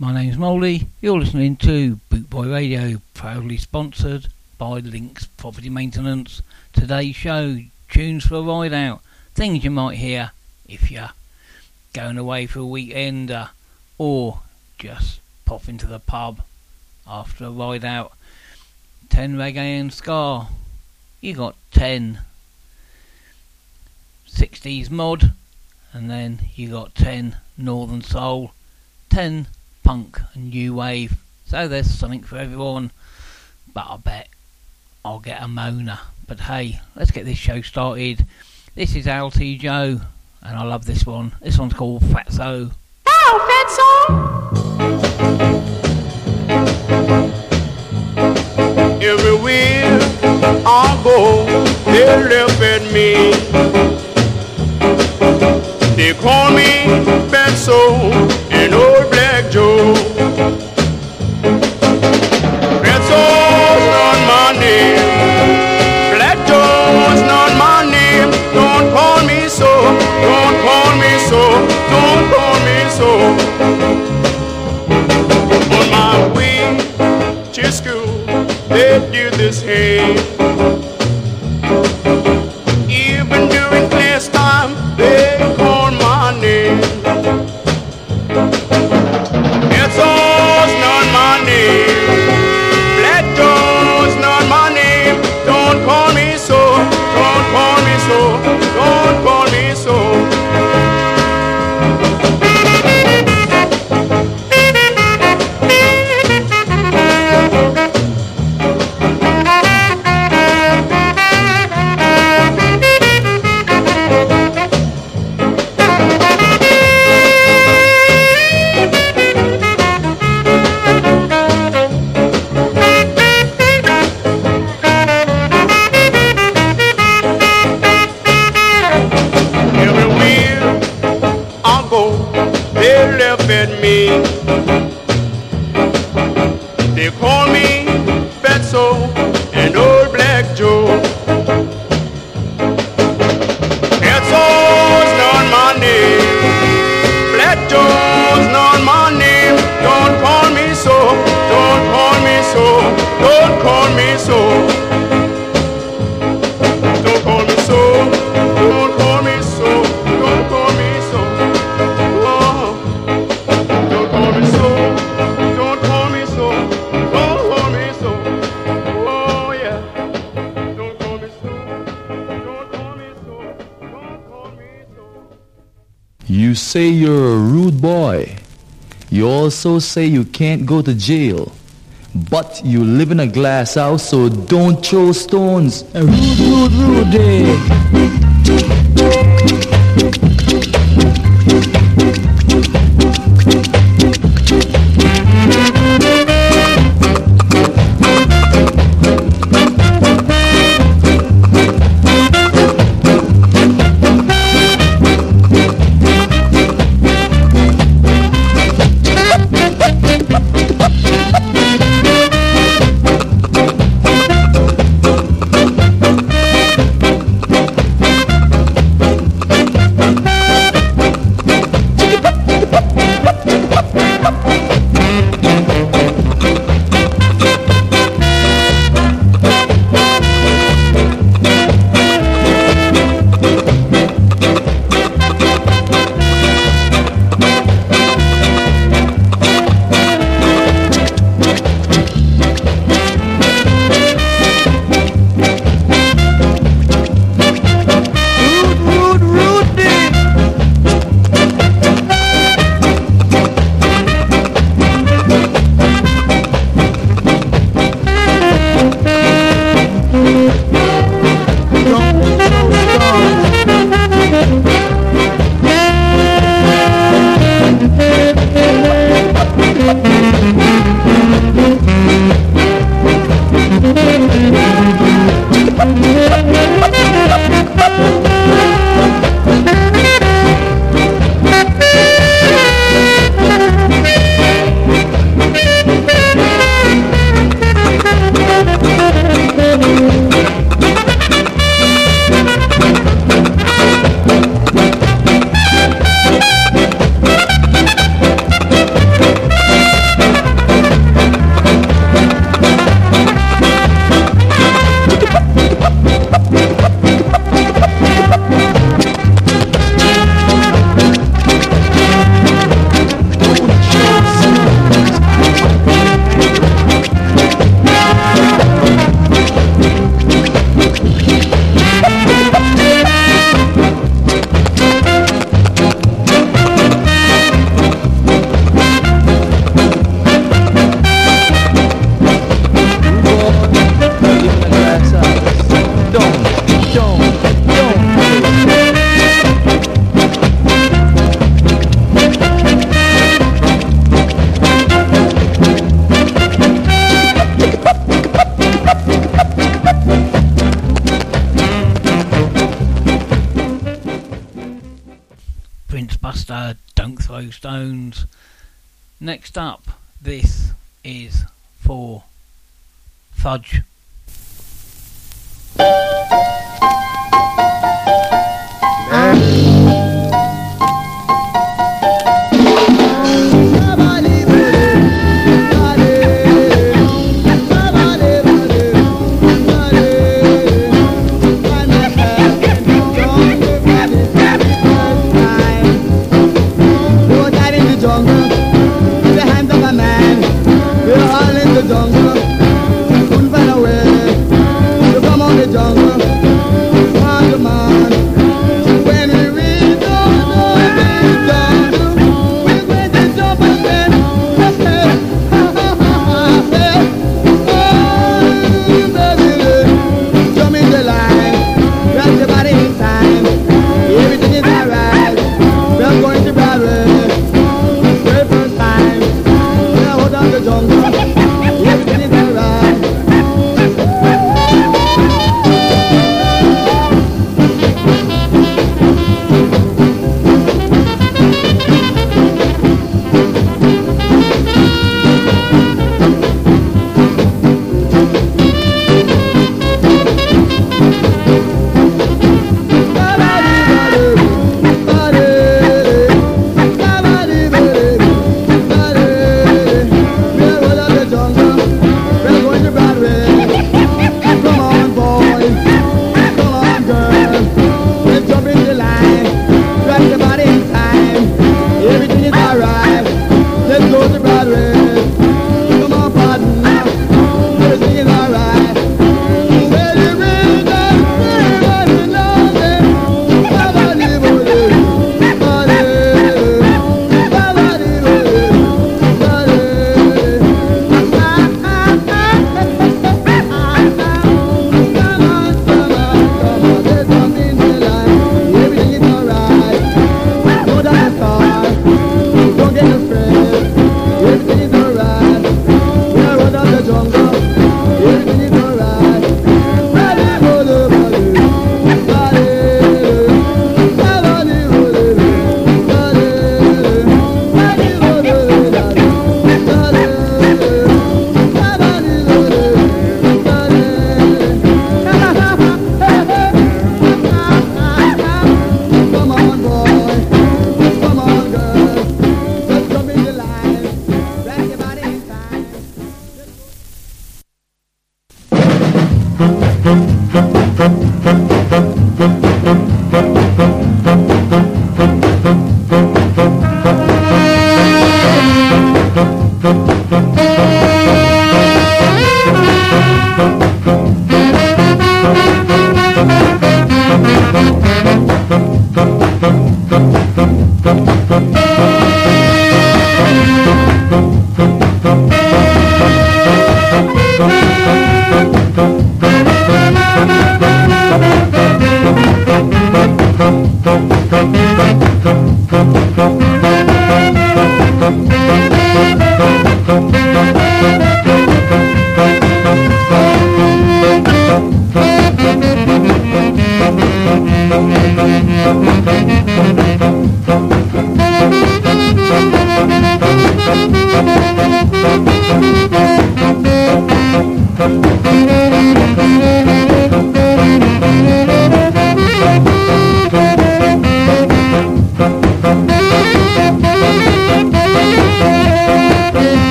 My name's Moldy. You're listening to Bootboy Radio, proudly sponsored by Links Property Maintenance. Today's show, tunes for a ride out, things you might hear if you're going away for a weekend uh, or just pop into the pub after a ride out. 10 reggae and ska. You got 10 60s mod, and then you got 10 northern soul, 10 punk and new wave. So there's something for everyone. But I bet I'll get a moaner. But hey, let's get this show started. This is LT Joe, and I love this one. This one's called Fatso. Oh, Fatso! Everywhere I go, they look at me. They call me Fatso. School, they do this hey. Also say you can't go to jail. But you live in a glass house, so don't throw stones. Rude, rude, rude day.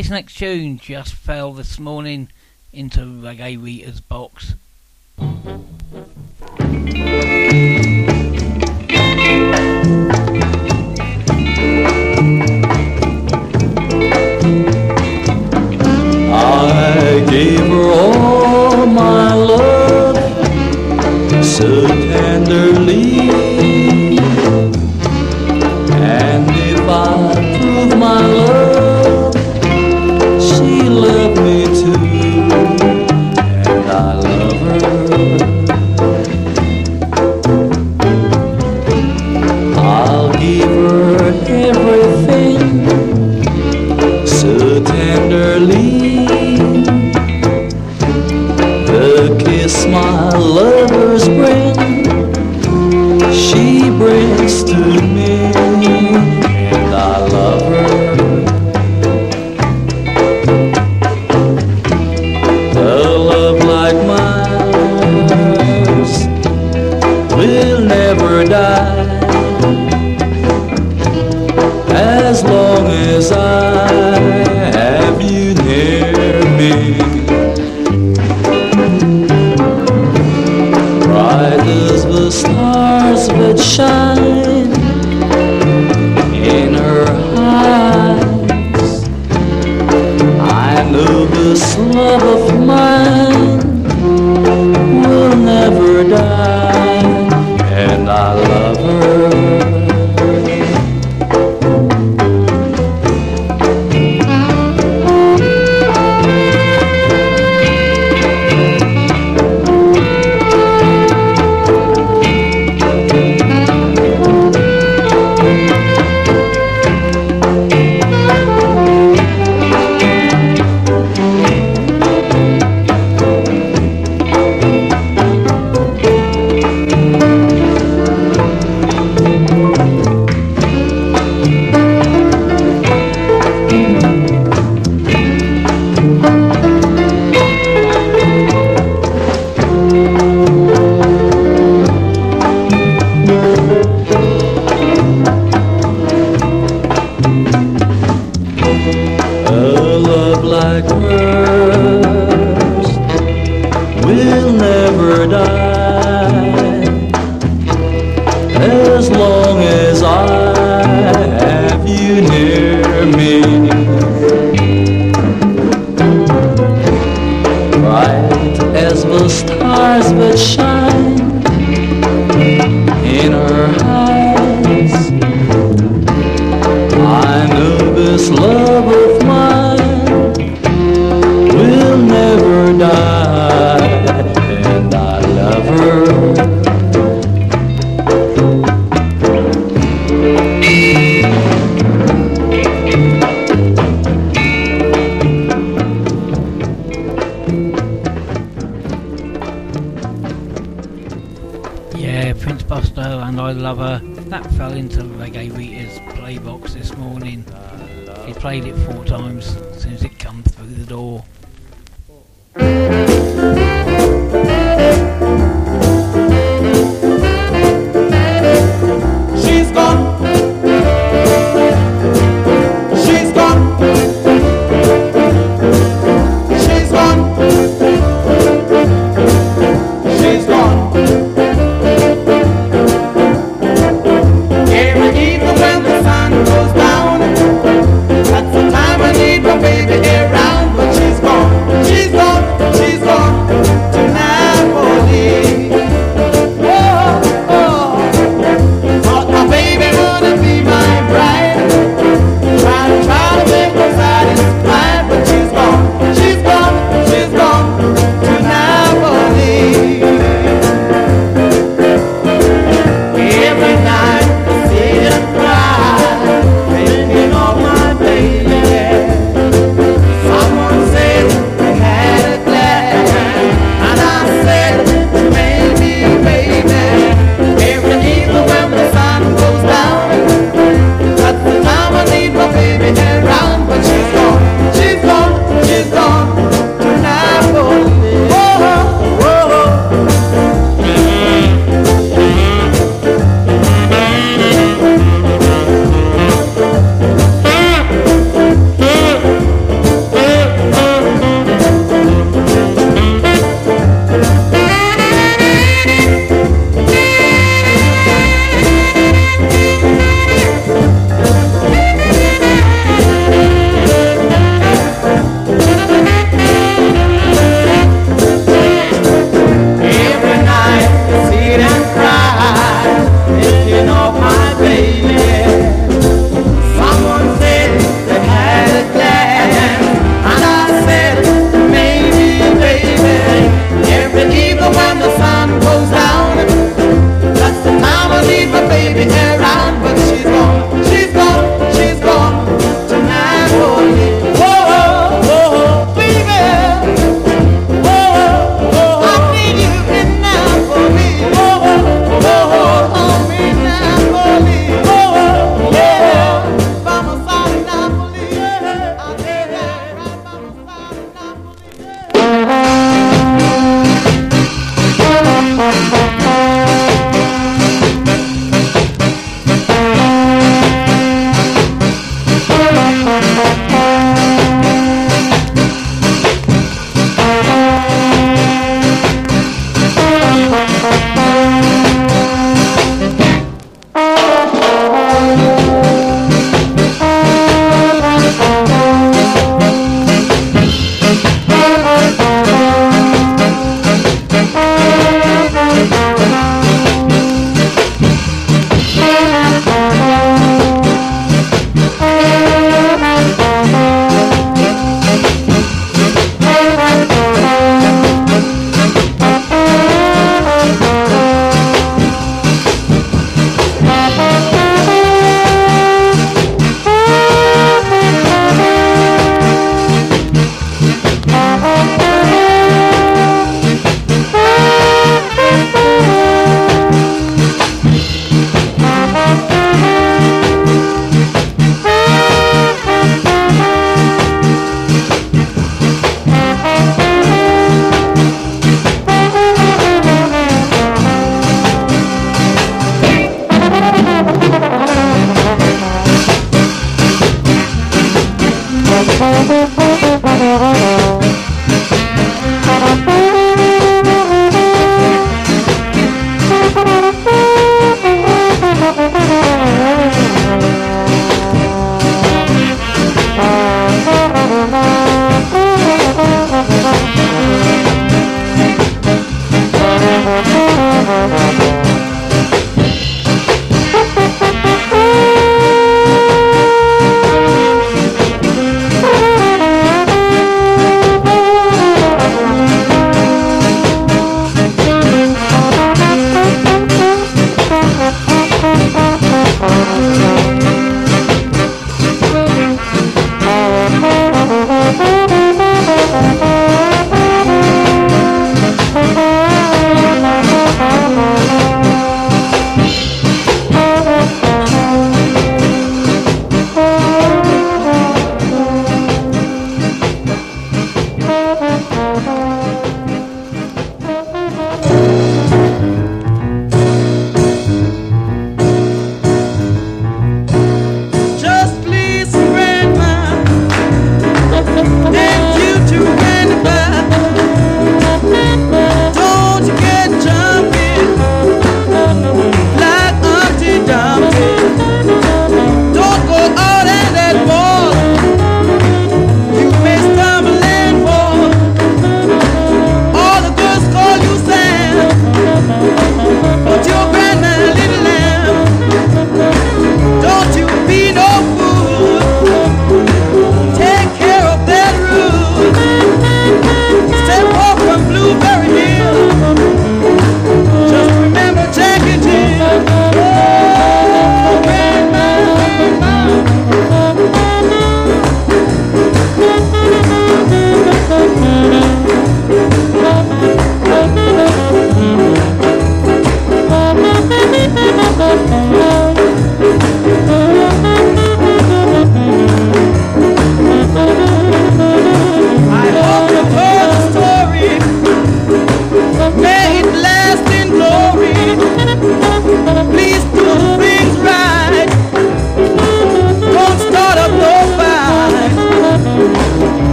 This next tune just fell this morning into Reggae Rita's box. I gave her all my love so tenderly, and if I love me too.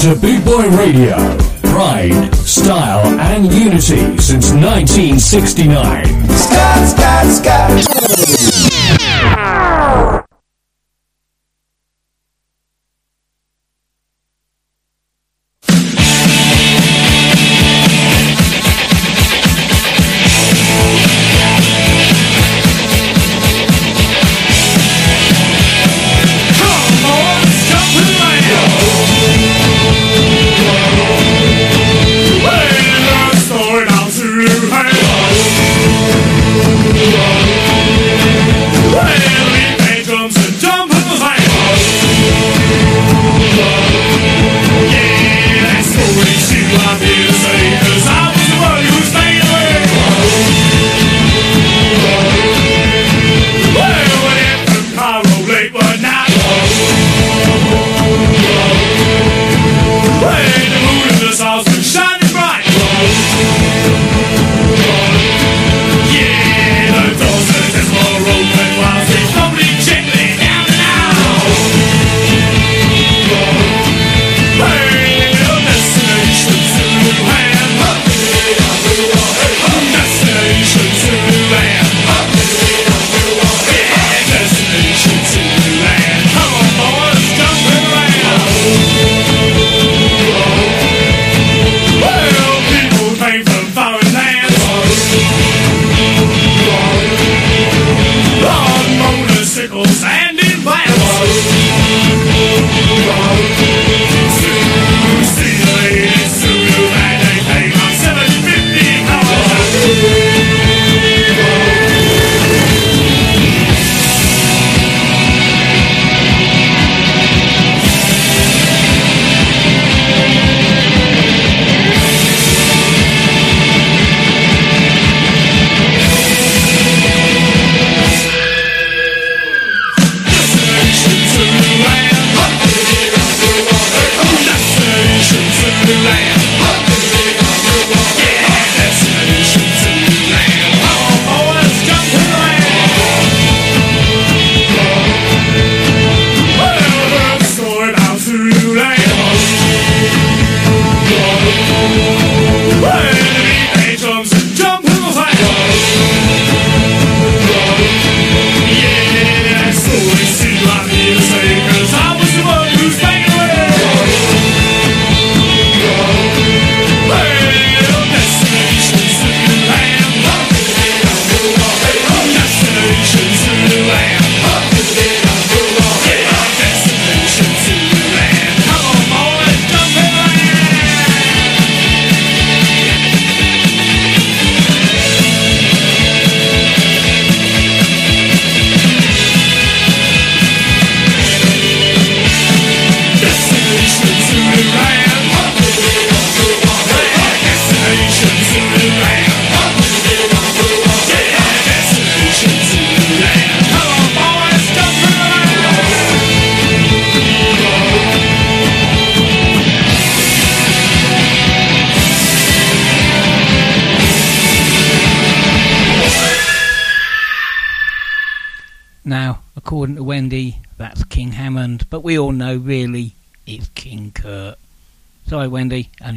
to Big Boy Radio. Pride, style, and unity since 1969. Scott, Scott, Scott.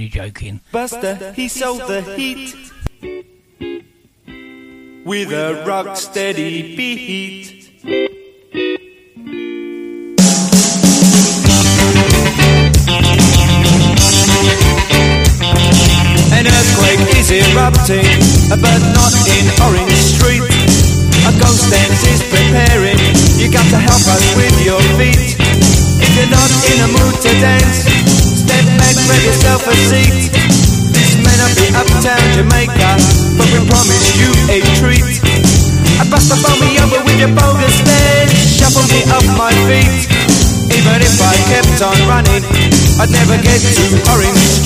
only joking. Buster, he sold the heat with a rock steady beat. never get to orange.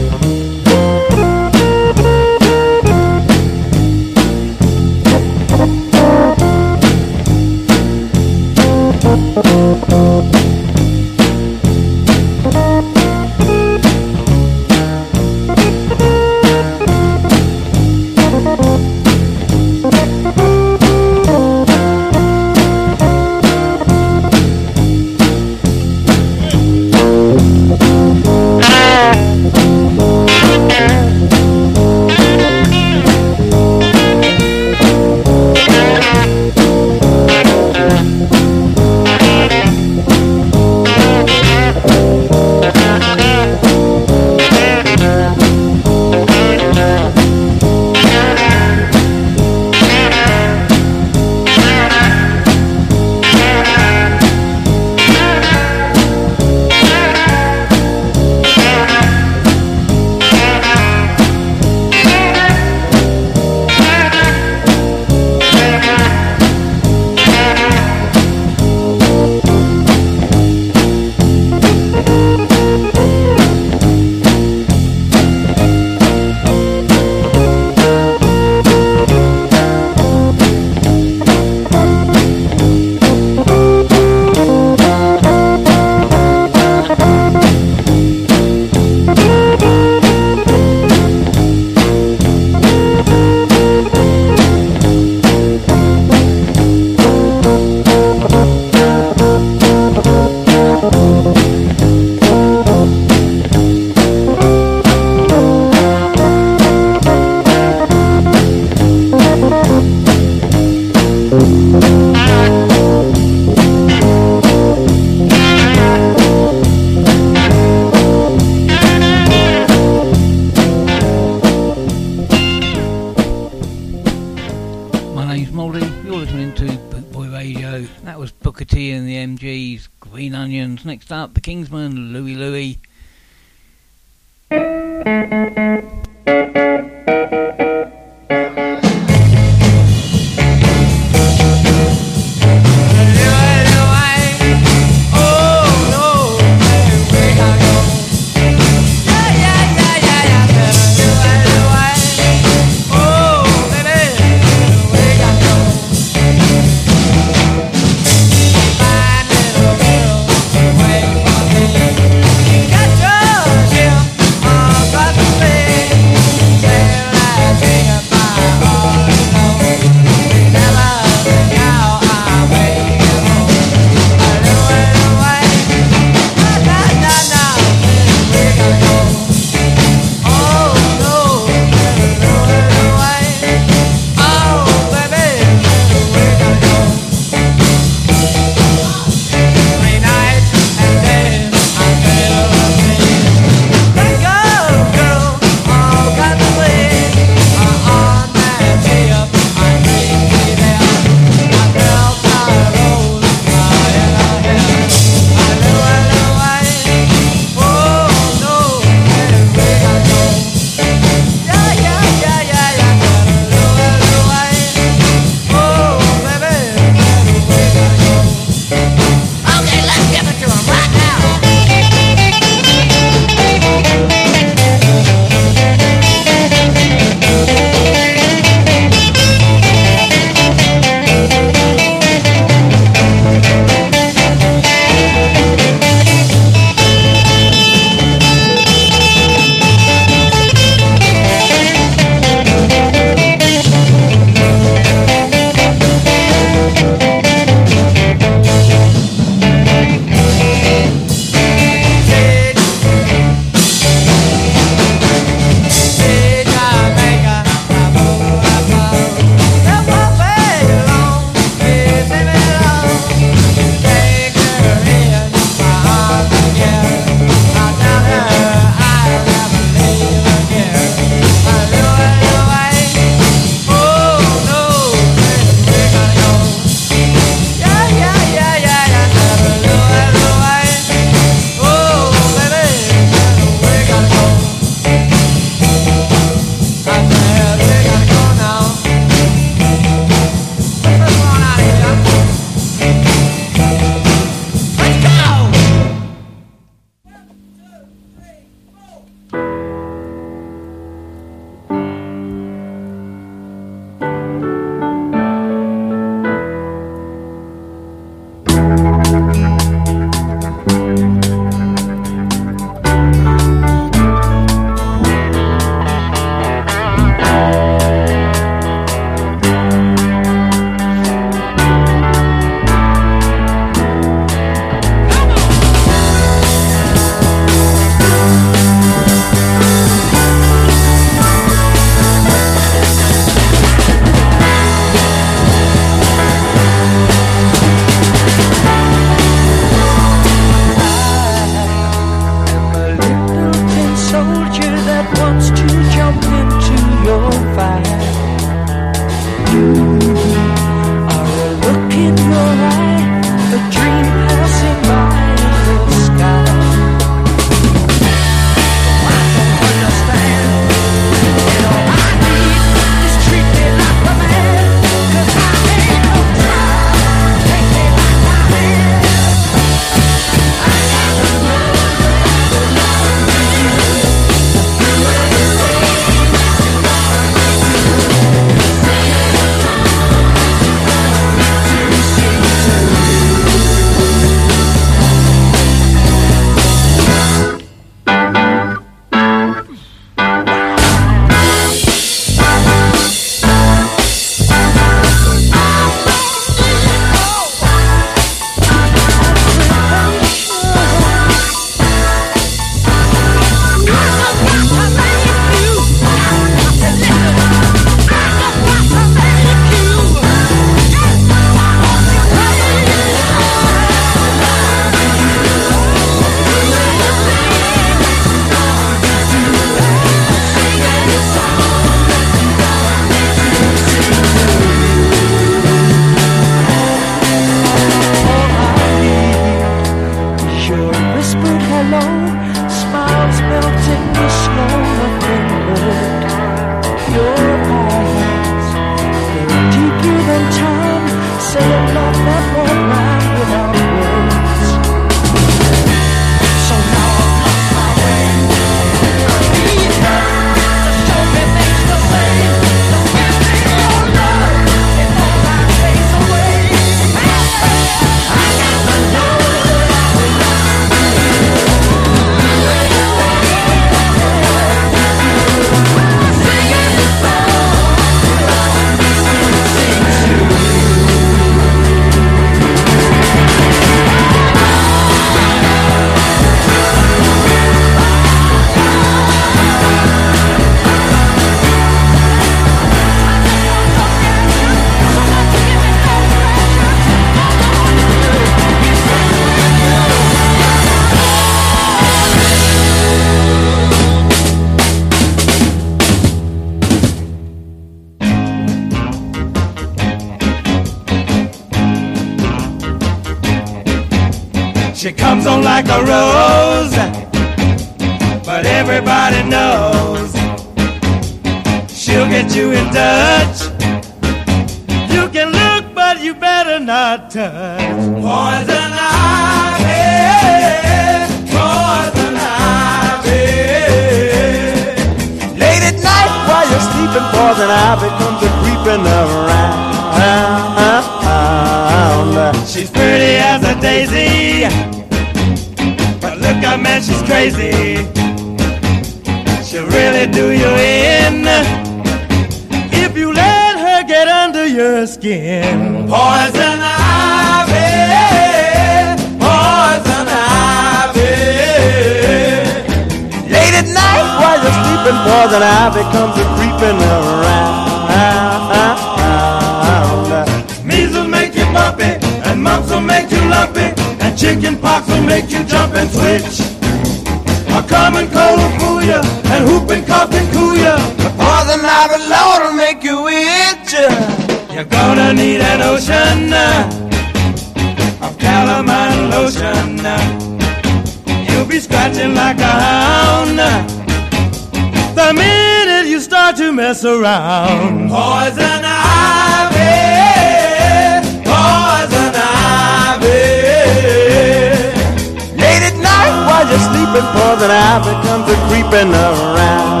Ivy comes a creeping around.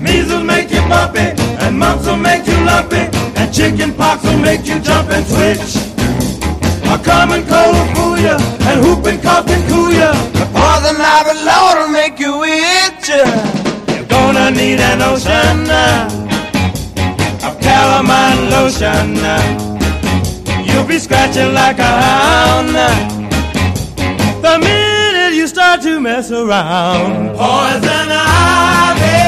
Measles make you bumpy, and mumps will make you lumpy, and chicken pox will make you jump and switch. A common cold will fool you, and whooping cough can cool you. Poison ivy, Lord, will make you itch. You're gonna need an ocean uh, of calamine lotion. uh. You'll be scratching like a hound uh, the you start to mess around. Poison ivy,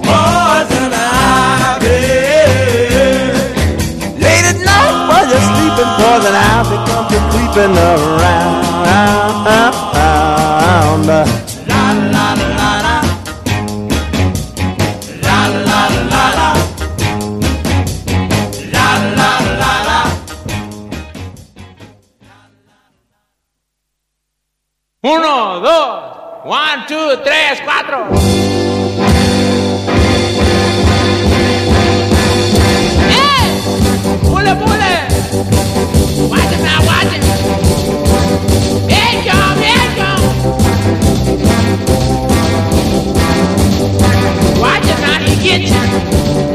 poison ivy. Late at night while you're sleeping, poison ivy comes creeping around. Uno, dos, one, two, tres, cuatro. ¡Eh! ¡Pule, pule! Watch it now, watch it. Bien, John, bien, John. Watch it now, he get you.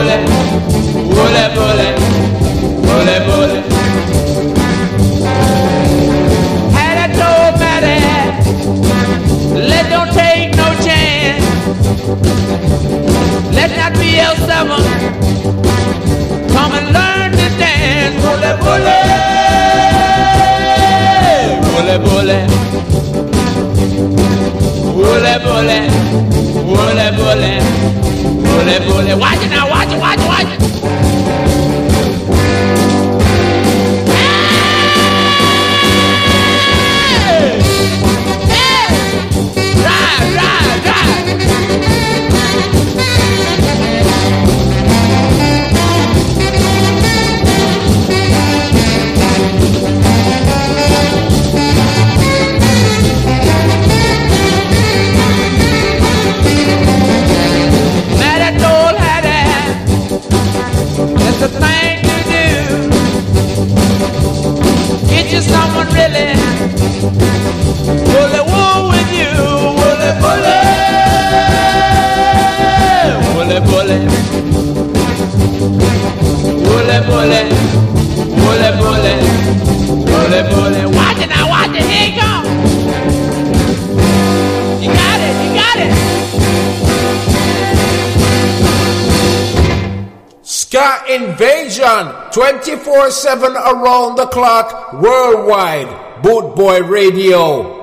Woolly bully, woolly bully, woolly bully. Hattie told Mattie. Let don't take no chance. Let not be L7. Come and learn to dance. Bully, bully. Bully, bully. Bully, bully. Bully, bully. Bully, bully. Watch it now, watch it, watch it, watch it. 24 7 around the clock worldwide. Boot Boy Radio.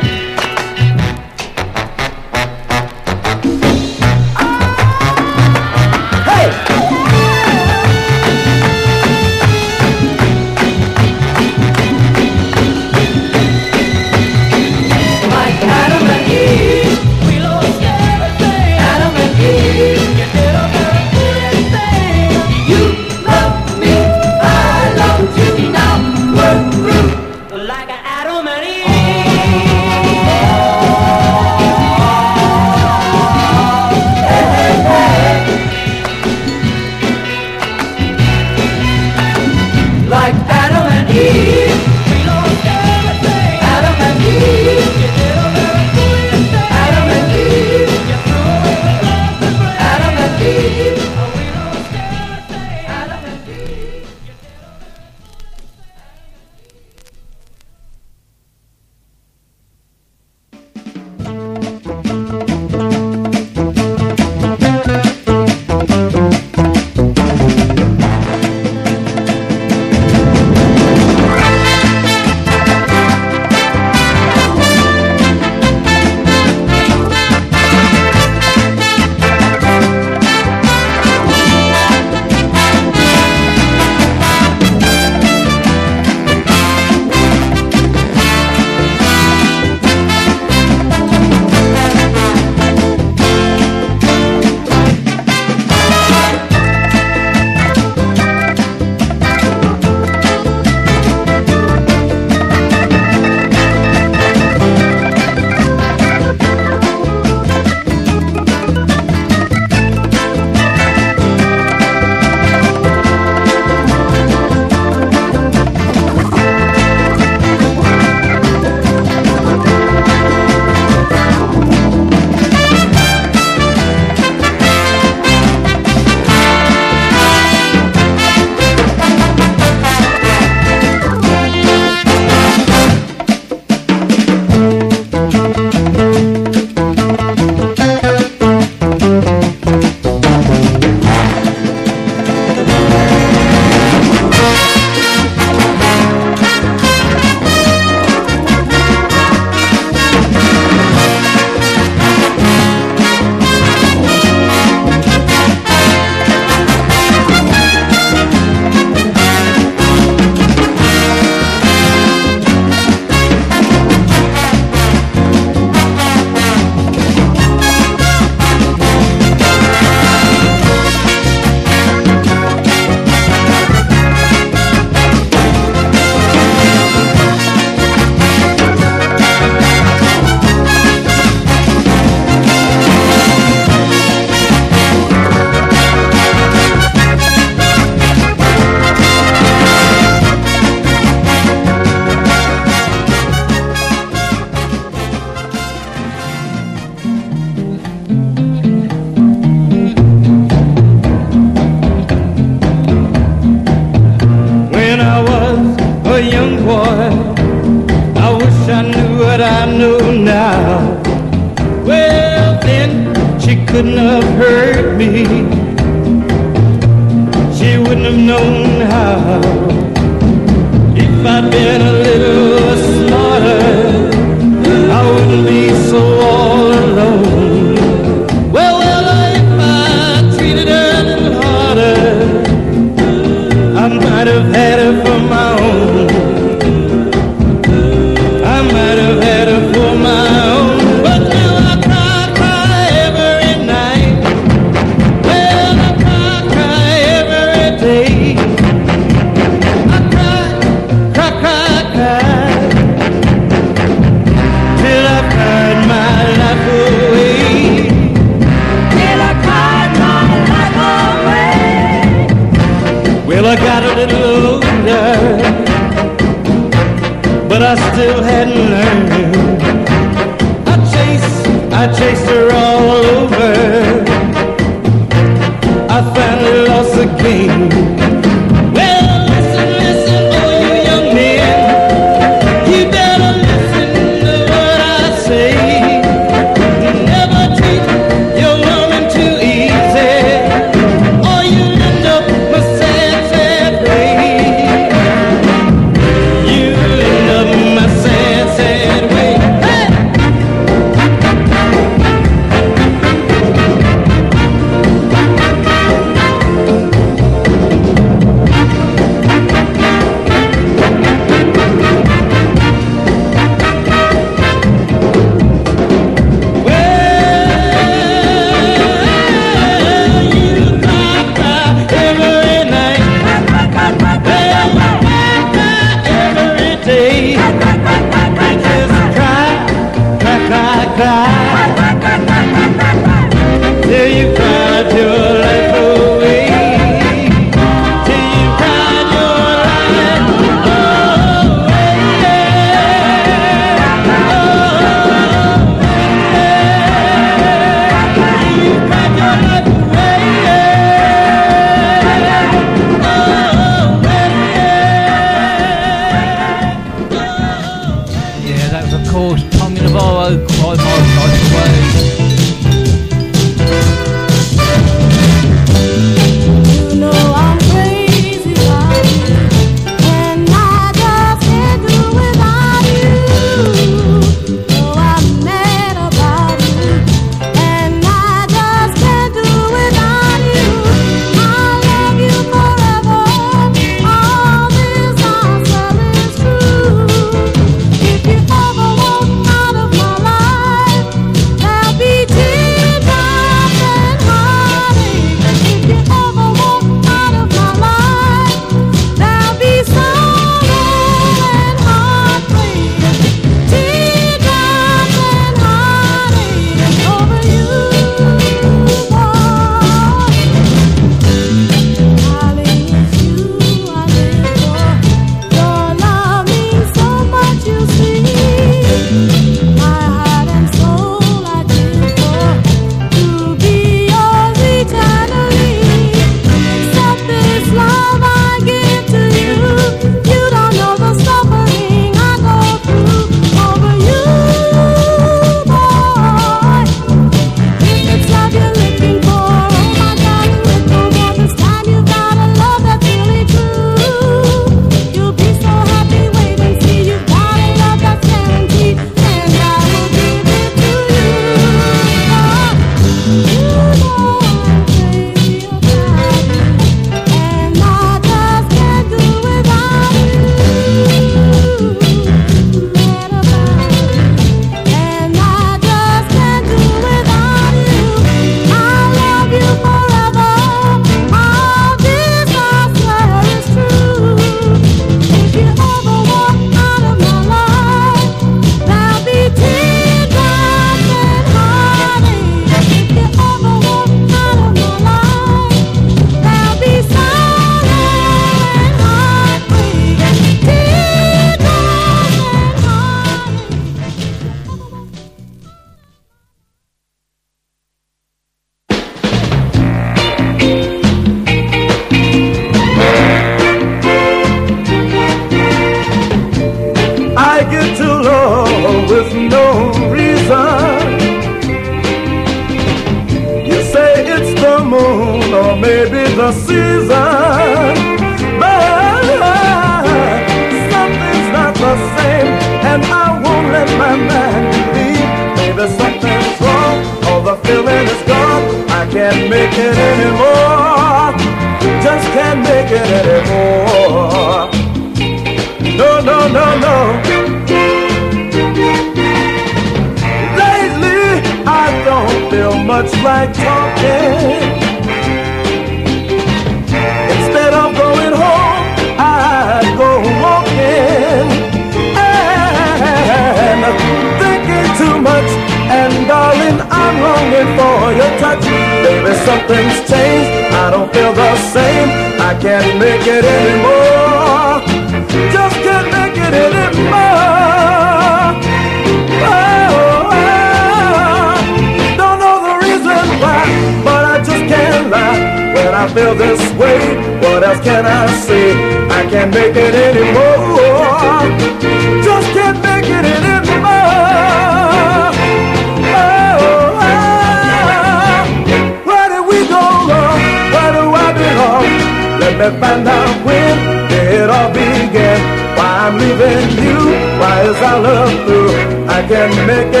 to find out when it all began. Why I'm leaving you, why is our love through? I can't make it.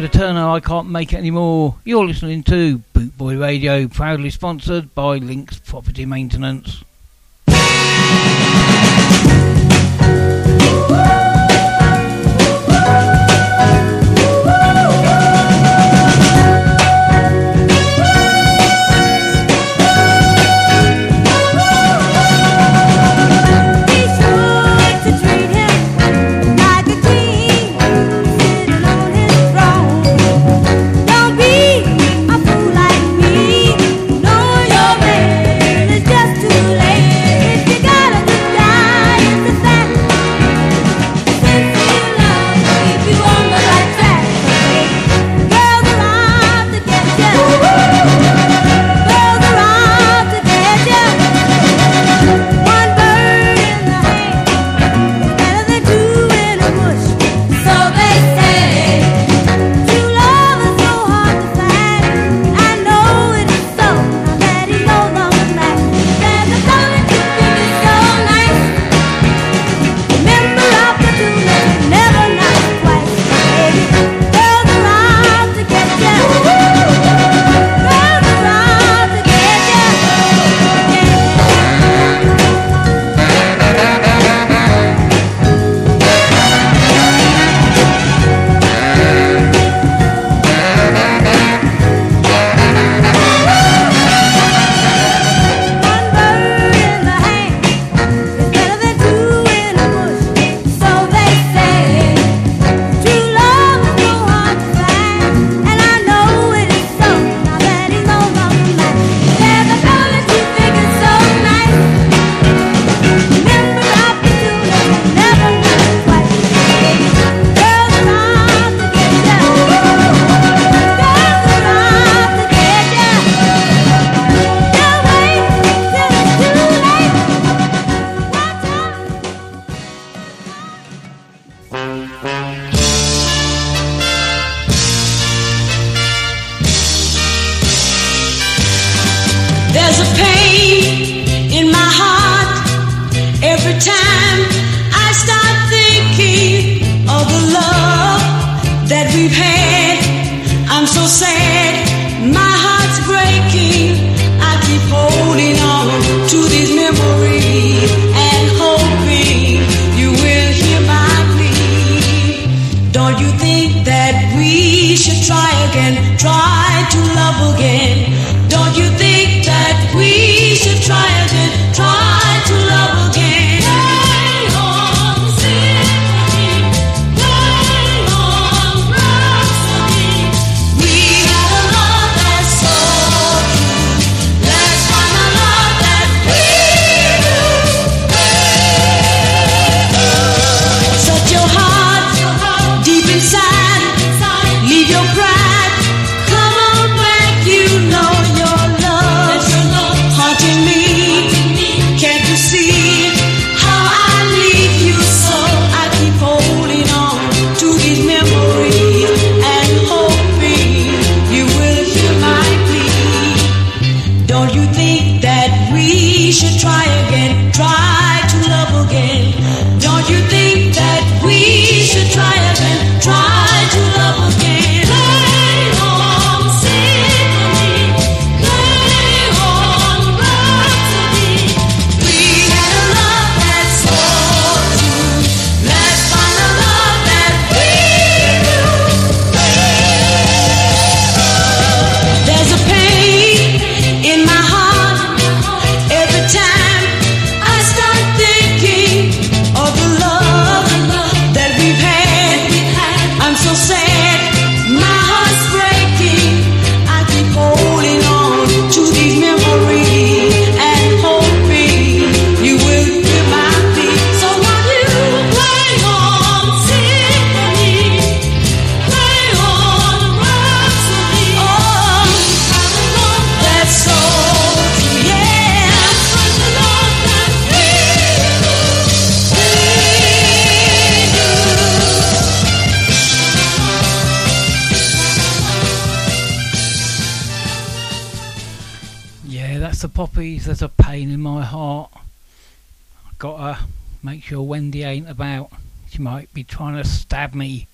Spyder Turner, I Can't Make It Anymore. You're listening to Boot Boy Radio, proudly sponsored by Links Property Maintenance. sure Wendy ain't about. She might be trying to stab me.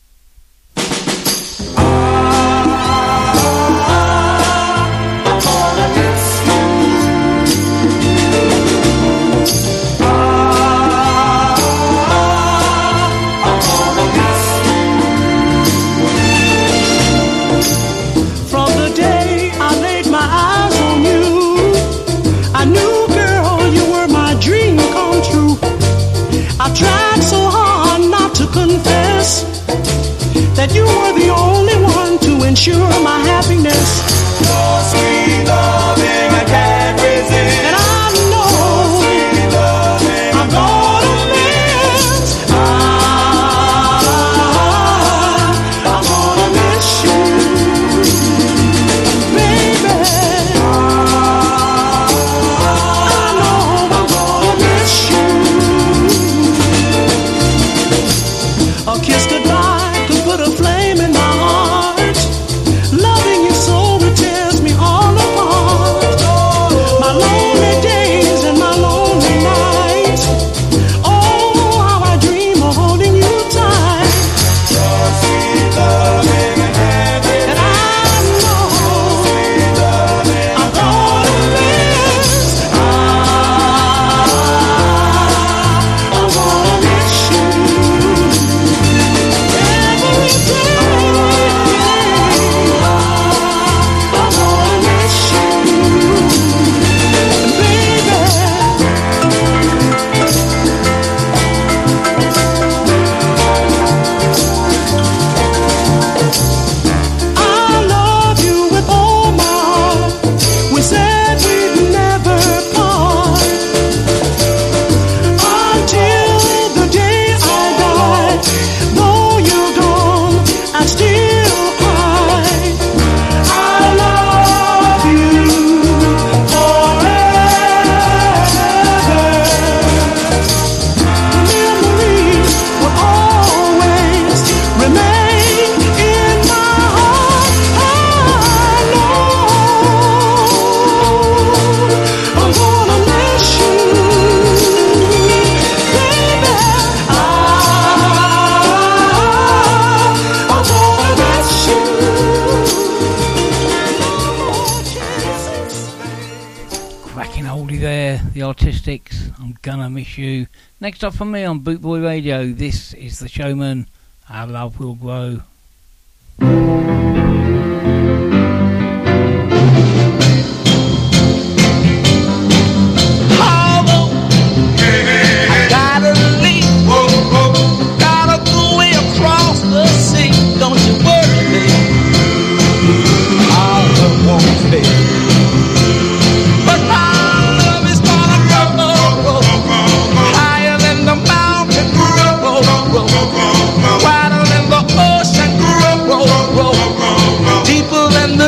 Next up for me on Bootboy Radio, this is The Showman. Our love will grow.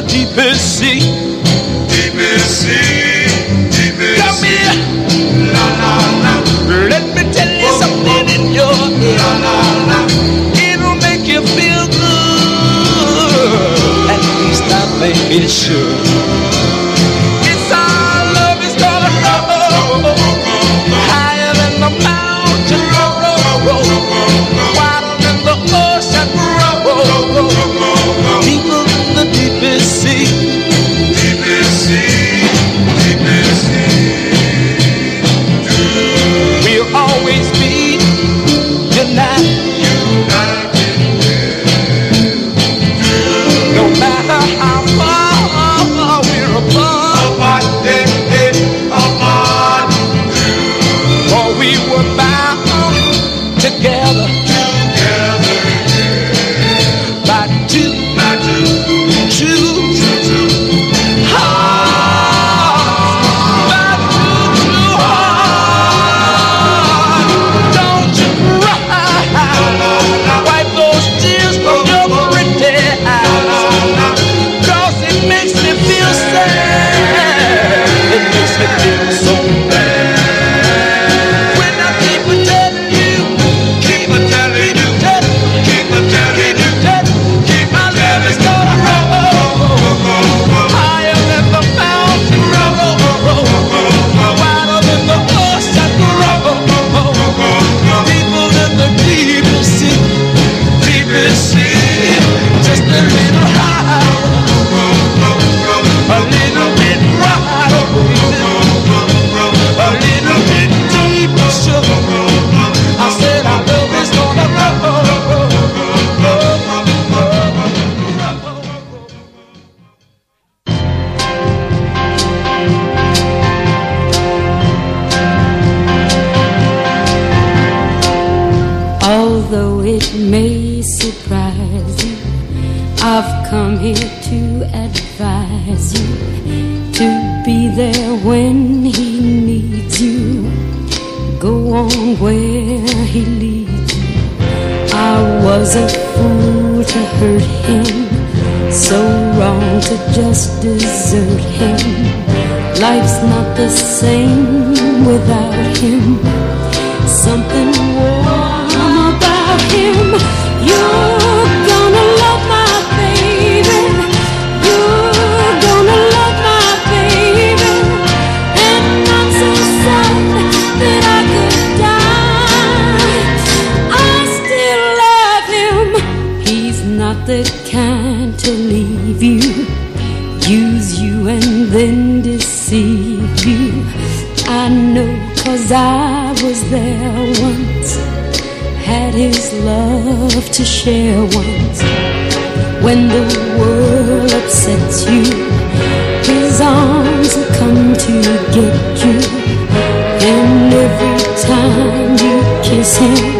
deepest sea. Deepest sea, deepest Come sea. Here. La, la, la. Let me tell you something in your ear. La, la, la. It'll make you feel good. At least I made it sure. Surprise you. I've come here to advise you to be there when he needs you. Go on where he leads you. I was a fool to hurt him, so wrong to just desert him. Life's not the same without him. Something love to share once. When the world upsets you, his arms will come to get you. And every time you kiss him,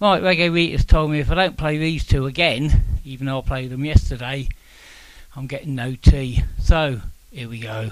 Right, Reggae Rita's told me if I don't play these two again, even though I played them yesterday, I'm getting no tea. So here we go.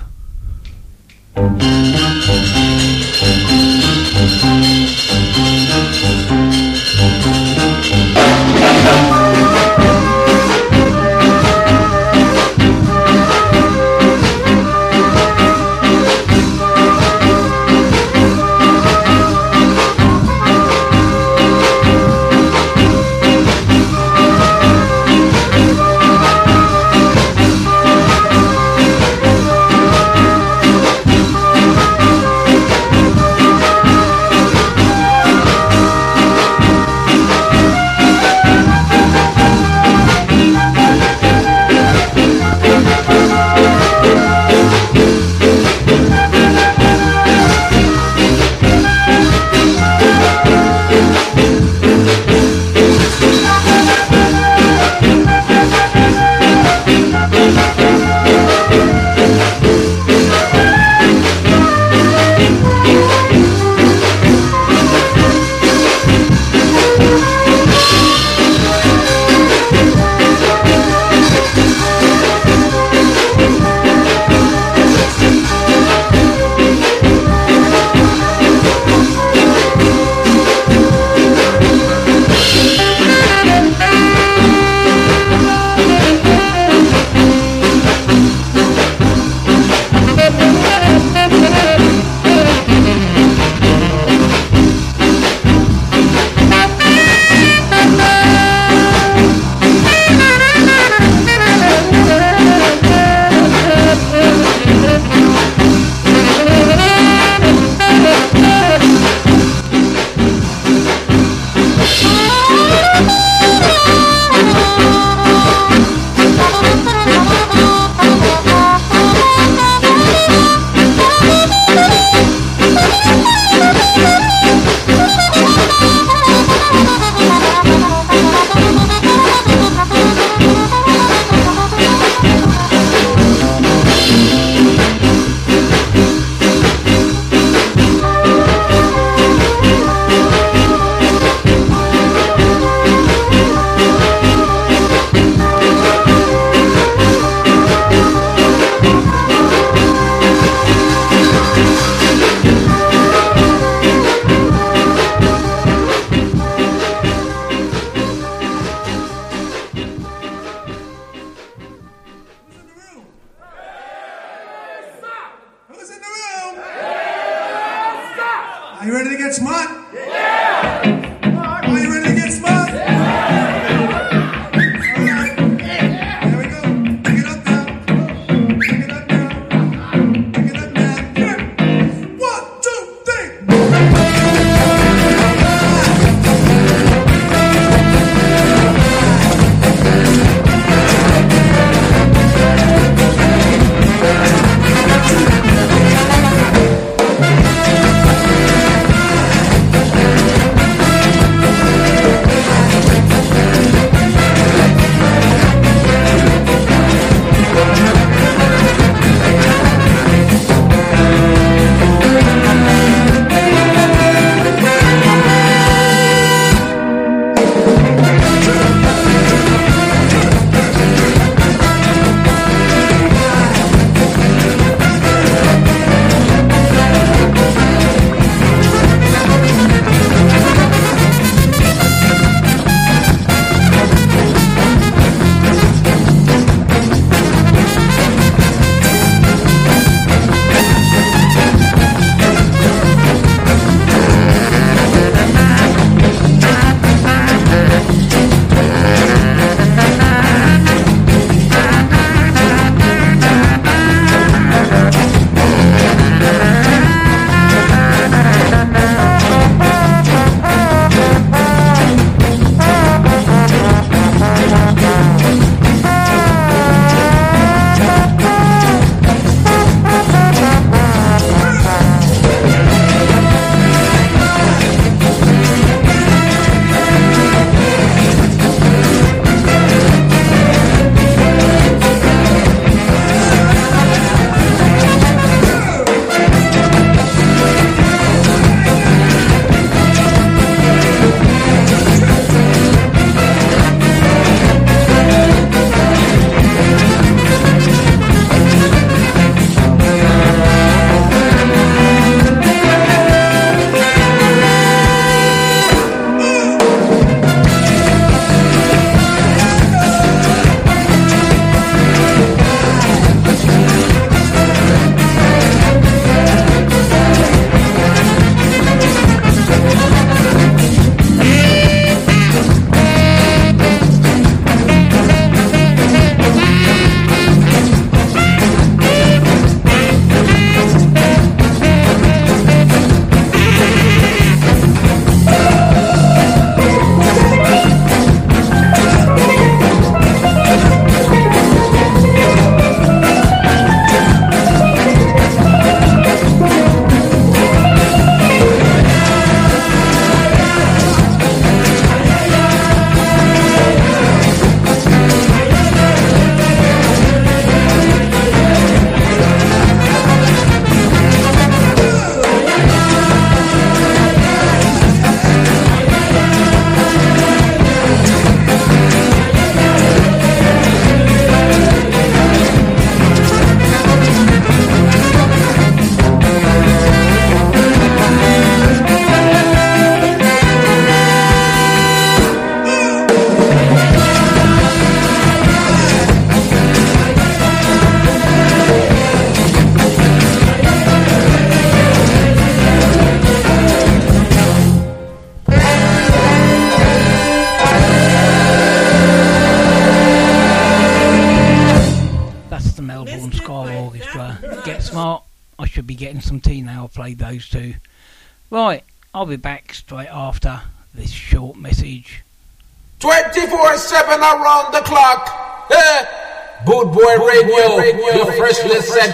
around the clock. Eh? Hey. Boot Boy Boot Radio, boy radio, the fresh listen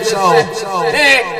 Hey.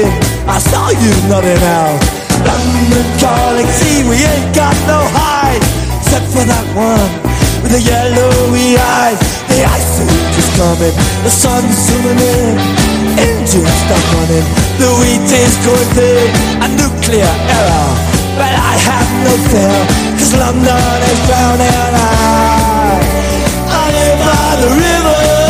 walking, I saw you nodding out. London galaxy, we ain't got no hide, except for that one with the yellowy eyes. The ice age is coming, the sun's zooming in, engines stuck on him, the wheat is going a nuclear error. But I have no fear, cause London is drowning. I, I live by the river.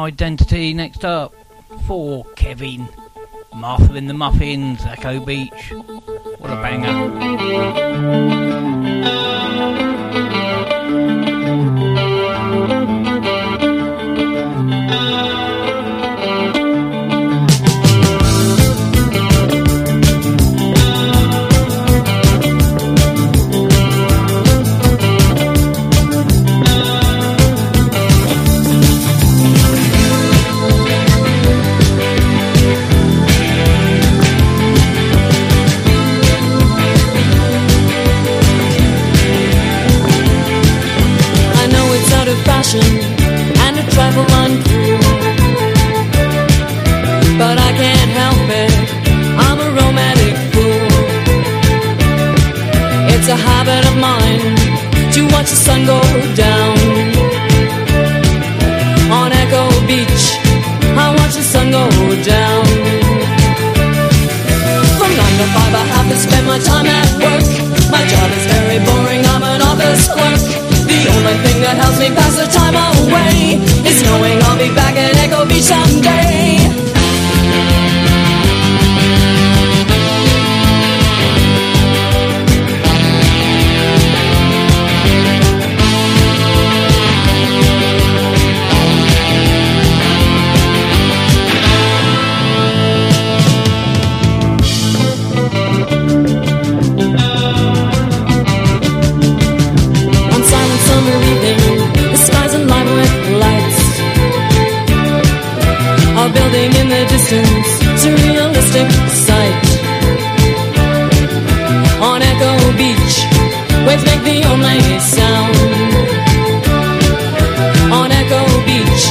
Identity next up for Kevin. Martha in the Muffins, Echo Beach. What a I trifle. But I can't help it, I'm a romantic fool. It's a habit of mine to watch the sun go down. On Echo Beach, I watch the sun go down. From nine to five, I have to spend my time at work. My job is very boring, I'm an office clerk. Only thing that helps me pass the time away is knowing I'll be back at Echo Beach someday. In the distance, surrealistic sight. On Echo Beach, waves make the only sound. On Echo Beach,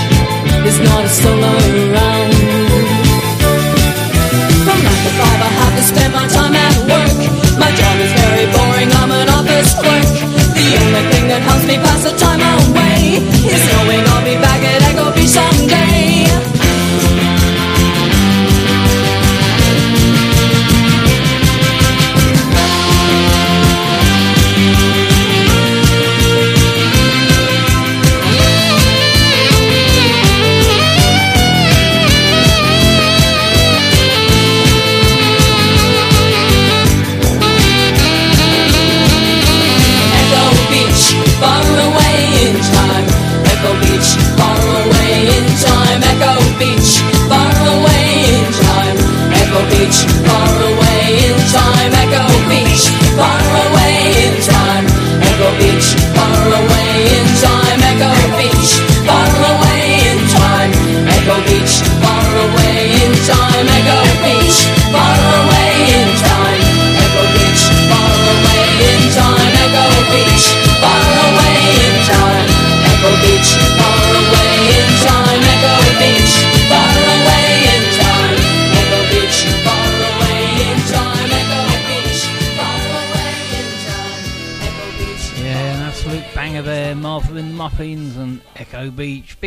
there's not a soul around. From nine to five, I have to spend my time at work. My job is very boring, I'm an office clerk. The only thing that helps me pass the time away is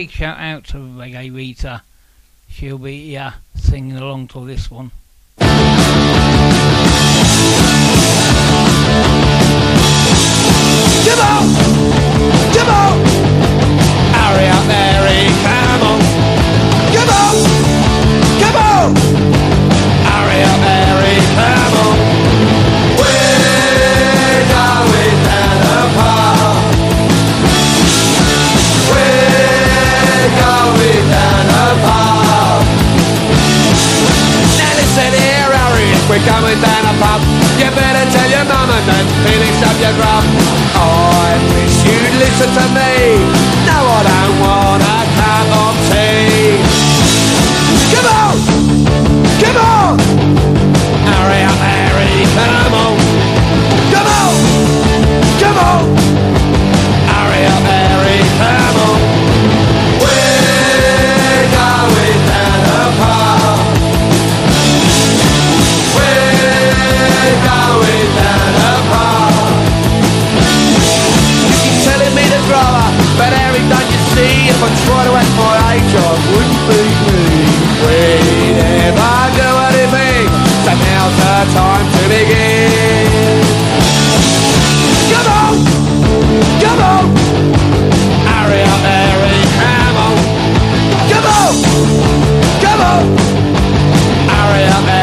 Big shout out to Reggae Rita. She'll be here singing along to this one. Come on! Come on! Hurry up, Mary, come on! Come on! Come on! Hurry up, Mary, come on! Down the park. Now listen here, Harry, we're going down the pub. You better tell your mum and then finish up your grub. I wish you'd listen to me. No, I don't want a cup of tea. Come on! Come on! Hurry up, Harry, come on! Come on! Come on! time to begin. Come on, come on, hurry up, Harry, come on, come on, come on, hurry up. there.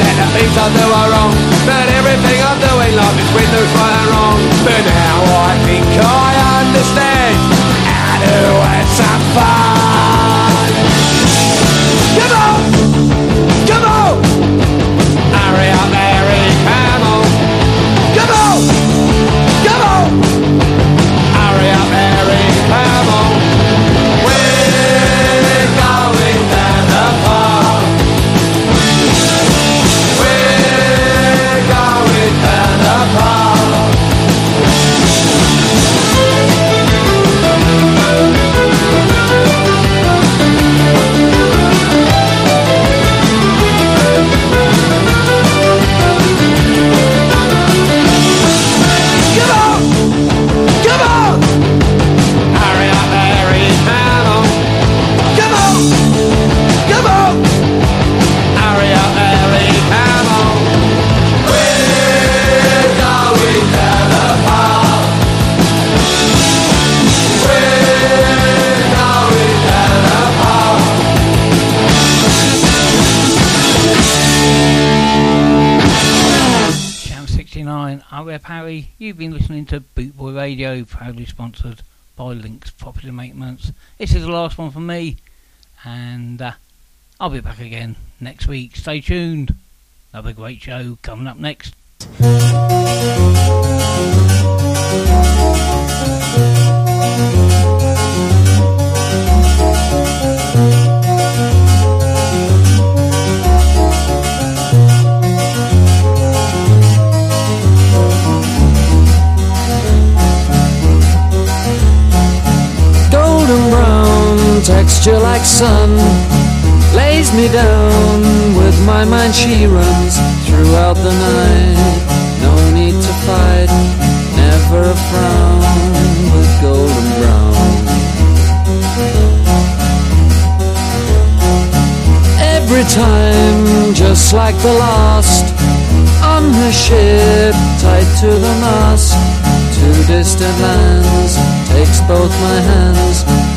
and the things I do are wrong But everything I'm doing life is windows right and wrong But now I think I understand How to have some fun Come on! Come on! Hurry up I'm Rep Harry. You've been listening to Bootboy Radio, proudly sponsored by Links Property Maintenance. This is the last one for me, and uh, I'll be back again next week. Stay tuned. Another great show coming up next. Brown like sun lays me down with my mind. She runs throughout the night. No need to fight never a frown with golden brown. Every time just like the last on her ship tied to the mast to distant lands takes both my hands